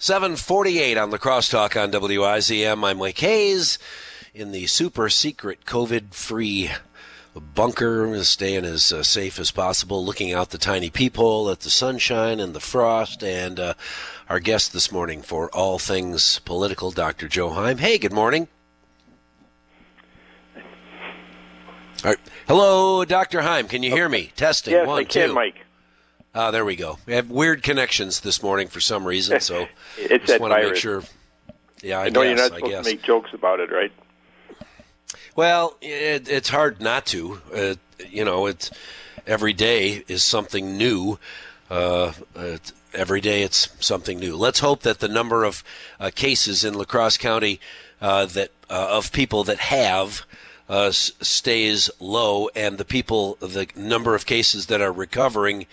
748 on the crosstalk on WIZM. I'm Mike Hayes in the super secret COVID free bunker, staying as uh, safe as possible, looking out the tiny peephole at the sunshine and the frost. And uh, our guest this morning for all things political, Dr. Joe Heim. Hey, good morning. All right. Hello, Dr. Heim. Can you hear me? Testing. Yes, One, I can, two. Mike. Ah, there we go. We have weird connections this morning for some reason, so It's just want to make sure. Yeah, I, I know guess. you're not supposed to make jokes about it, right? Well, it, it's hard not to. Uh, you know, it's every day is something new. Uh, uh, every day it's something new. Let's hope that the number of uh, cases in La Crosse County uh, that uh, of people that have uh, stays low, and the people, the number of cases that are recovering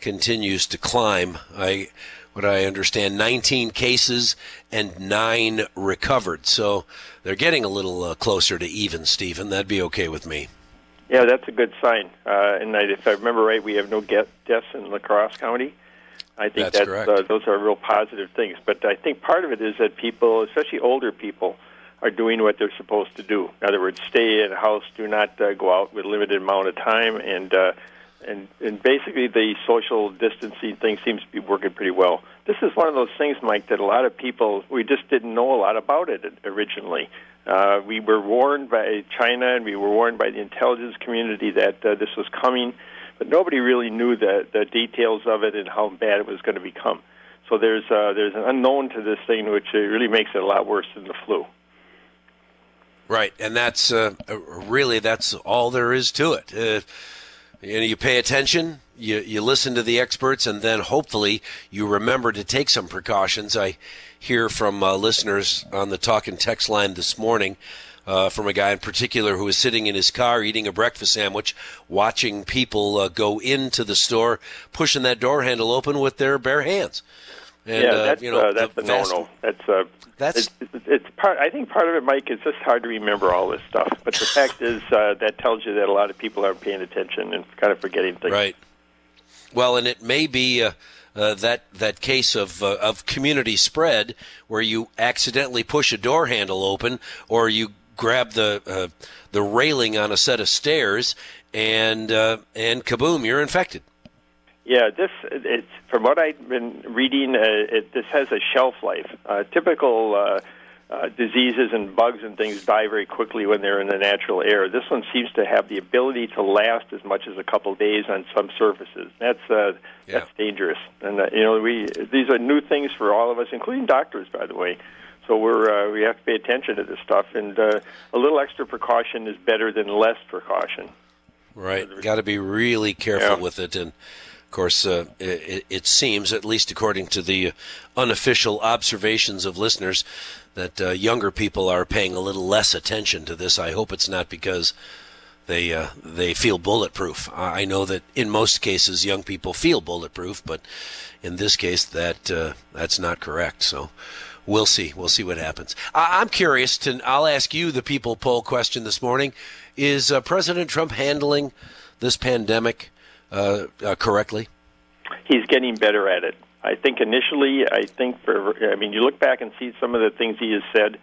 continues to climb. I, what I understand, 19 cases and nine recovered. So they're getting a little uh, closer to even, Stephen. That'd be okay with me. Yeah, that's a good sign. Uh, and I, if I remember right, we have no get, deaths in La Crosse County. I think That's correct. Uh, those are real positive things. But I think part of it is that people, especially older people, are doing what they're supposed to do. In other words, stay in the house, do not uh, go out with limited amount of time, and uh, and and basically the social distancing thing seems to be working pretty well. This is one of those things, Mike, that a lot of people we just didn't know a lot about it originally. Uh, we were warned by China and we were warned by the intelligence community that uh, this was coming, but nobody really knew the the details of it and how bad it was going to become. So there's uh, there's an unknown to this thing, which uh, really makes it a lot worse than the flu. Right, and that's uh, uh, really that's all there is to it. You know, you pay attention, you you listen to the experts, and then hopefully you remember to take some precautions. I hear from uh, listeners on the talk and text line this morning. Uh, from a guy in particular who was sitting in his car eating a breakfast sandwich, watching people uh, go into the store, pushing that door handle open with their bare hands. And, yeah, uh, that's you know, uh, that's the a no-no. That's uh, That's- it's, it's part. I think part of it, Mike, is just hard to remember all this stuff. But the fact is, uh, that tells you that a lot of people aren't paying attention and kind of forgetting things. Right. Well, and it may be uh, uh, that that case of uh, of community spread where you accidentally push a door handle open, or you grab the uh, the railing on a set of stairs, and uh, and kaboom, you're infected. Yeah, this it's from what I've been reading. Uh, it, this has a shelf life. Uh, typical uh, uh, diseases and bugs and things die very quickly when they're in the natural air. This one seems to have the ability to last as much as a couple days on some surfaces. That's uh, Yeah. that's dangerous. And uh, you know, we these are new things for all of us, including doctors, by the way. So we're uh, we have to pay attention to this stuff, and uh, a little extra precaution is better than less precaution. Right. Got to be really careful Yeah. with it. And of course, uh, it, it seems, at least according to the unofficial observations of listeners, that uh, younger people are paying a little less attention to this. I hope it's not because they uh, they feel bulletproof. I know that in most cases, young people feel bulletproof, but in this case, that uh, that's not correct. So. We'll see. We'll see what happens. I- I'm curious to. I'll ask you the people poll question this morning: Is uh, President Trump handling this pandemic uh, uh, correctly? he's getting better at it. I think initially, I think for, I mean, you look back and see some of the things he has said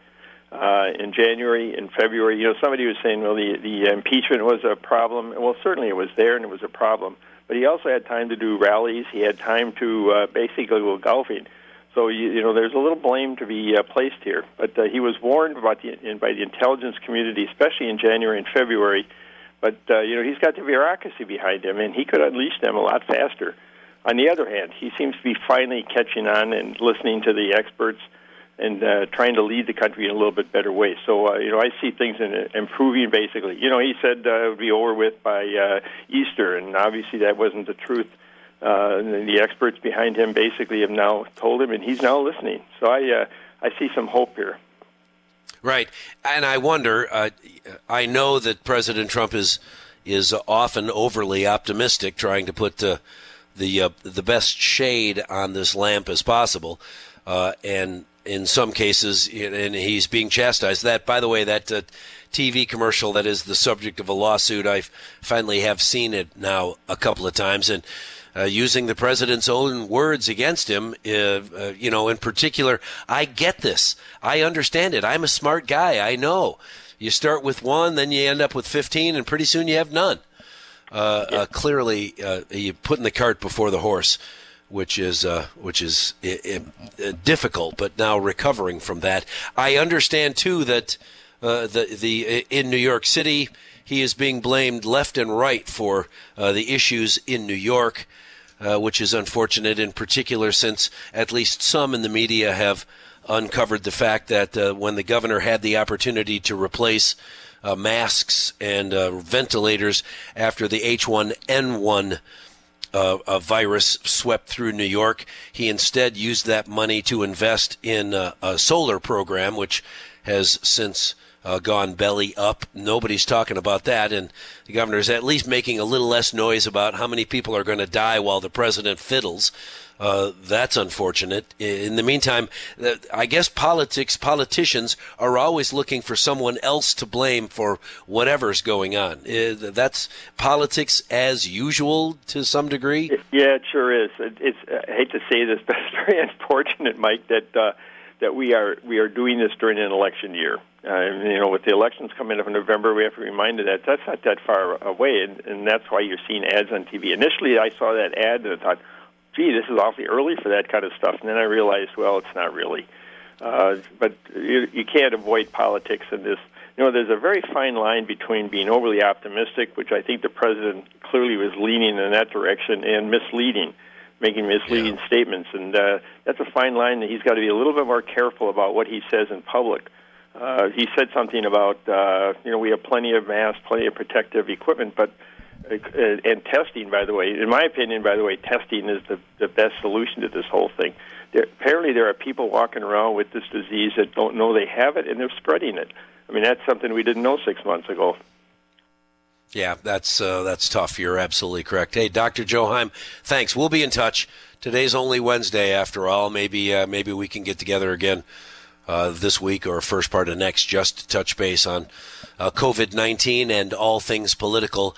uh, in January and February. You know, somebody was saying, well, the the impeachment was a problem. Well, certainly it was there and it was a problem. But he also had time to do rallies. He had time to uh, basically go golfing. So you, you know, there's a little blame to be uh, placed here. But uh, he was warned about the in, by the intelligence community, especially in January and February. But uh, you know, he's got the bureaucracy behind him, and he could unleash them a lot faster. On the other hand, he seems to be finally catching on and listening to the experts and uh, trying to lead the country in a little bit better way. So, uh, you know, I see things in, improving basically. You know, he said uh, it would be over with by uh, Easter, and obviously that wasn't the truth. Uh, the experts behind him basically have now told him, and he's now listening. So I, uh, I see some hope here. Right, and I wonder. Uh, I know that President Trump is is often overly optimistic, trying to put uh, the uh, the best shade on this lamp as possible, uh, and in some cases, and he's being chastised. That, by the way, that uh, TV commercial that is the subject of a lawsuit, I finally have seen it now a couple of times, and uh, using the president's own words against him. Uh, uh, you know, in particular, I get this. I understand it. I'm a smart guy. I know. You start with one, then you end up with 15, and pretty soon you have none. Uh, yeah. clearly, you're putting the cart before the horse which is uh, which is difficult, but now recovering from that. I understand too that uh, the the in New York City he is being blamed left and right for uh, the issues in New York, uh, which is unfortunate in particular since at least some in the media have uncovered the fact that uh, when the governor had the opportunity to replace uh, masks and uh, ventilators after the H1N1 uh, virus swept through New York. He instead used that money to invest in uh, a solar program, which has since uh, gone belly up. Nobody's talking about that, and the governor is at least making a little less noise about how many people are going to die while the president fiddles. Uh, that's unfortunate. In the meantime, I guess politics, politicians are always looking for someone else to blame for whatever's going on. Uh, that's politics as usual to some degree. Yeah, it sure is. It's, I hate to say this, but it's very unfortunate, Mike, that uh, that we are we are doing this during an election year. Uh, you know, with the elections coming up in November, we have to remind them that that's not that far away, and, and that's why you're seeing ads on TV. Initially, I saw that ad and I thought, "Gee, this is awfully early for that kind of stuff." And then I realized, well, it's not really. Uh, but you, you can't avoid politics in this. You know, there's a very fine line between being overly optimistic, which I think the president clearly was leaning in that direction, and misleading making misleading yeah. statements, and uh, that's a fine line that he's got to be a little bit more careful about what he says in public. Uh, he said something about uh, you know we have plenty of masks, plenty of protective equipment, but uh, and testing. By the way, in my opinion, by the way, testing is the the best solution to this whole thing. There, apparently, there are people walking around with this disease that don't know they have it, and they're spreading it. I mean, that's something we didn't know six months ago. Yeah, that's uh, that's tough. You're absolutely correct. Hey, Dr. Joe Heim, thanks. We'll be in touch. Today's only Wednesday, after all. Maybe uh, maybe we can get together again uh, this week or first part of next, just to touch base on uh, COVID 19 and all things political.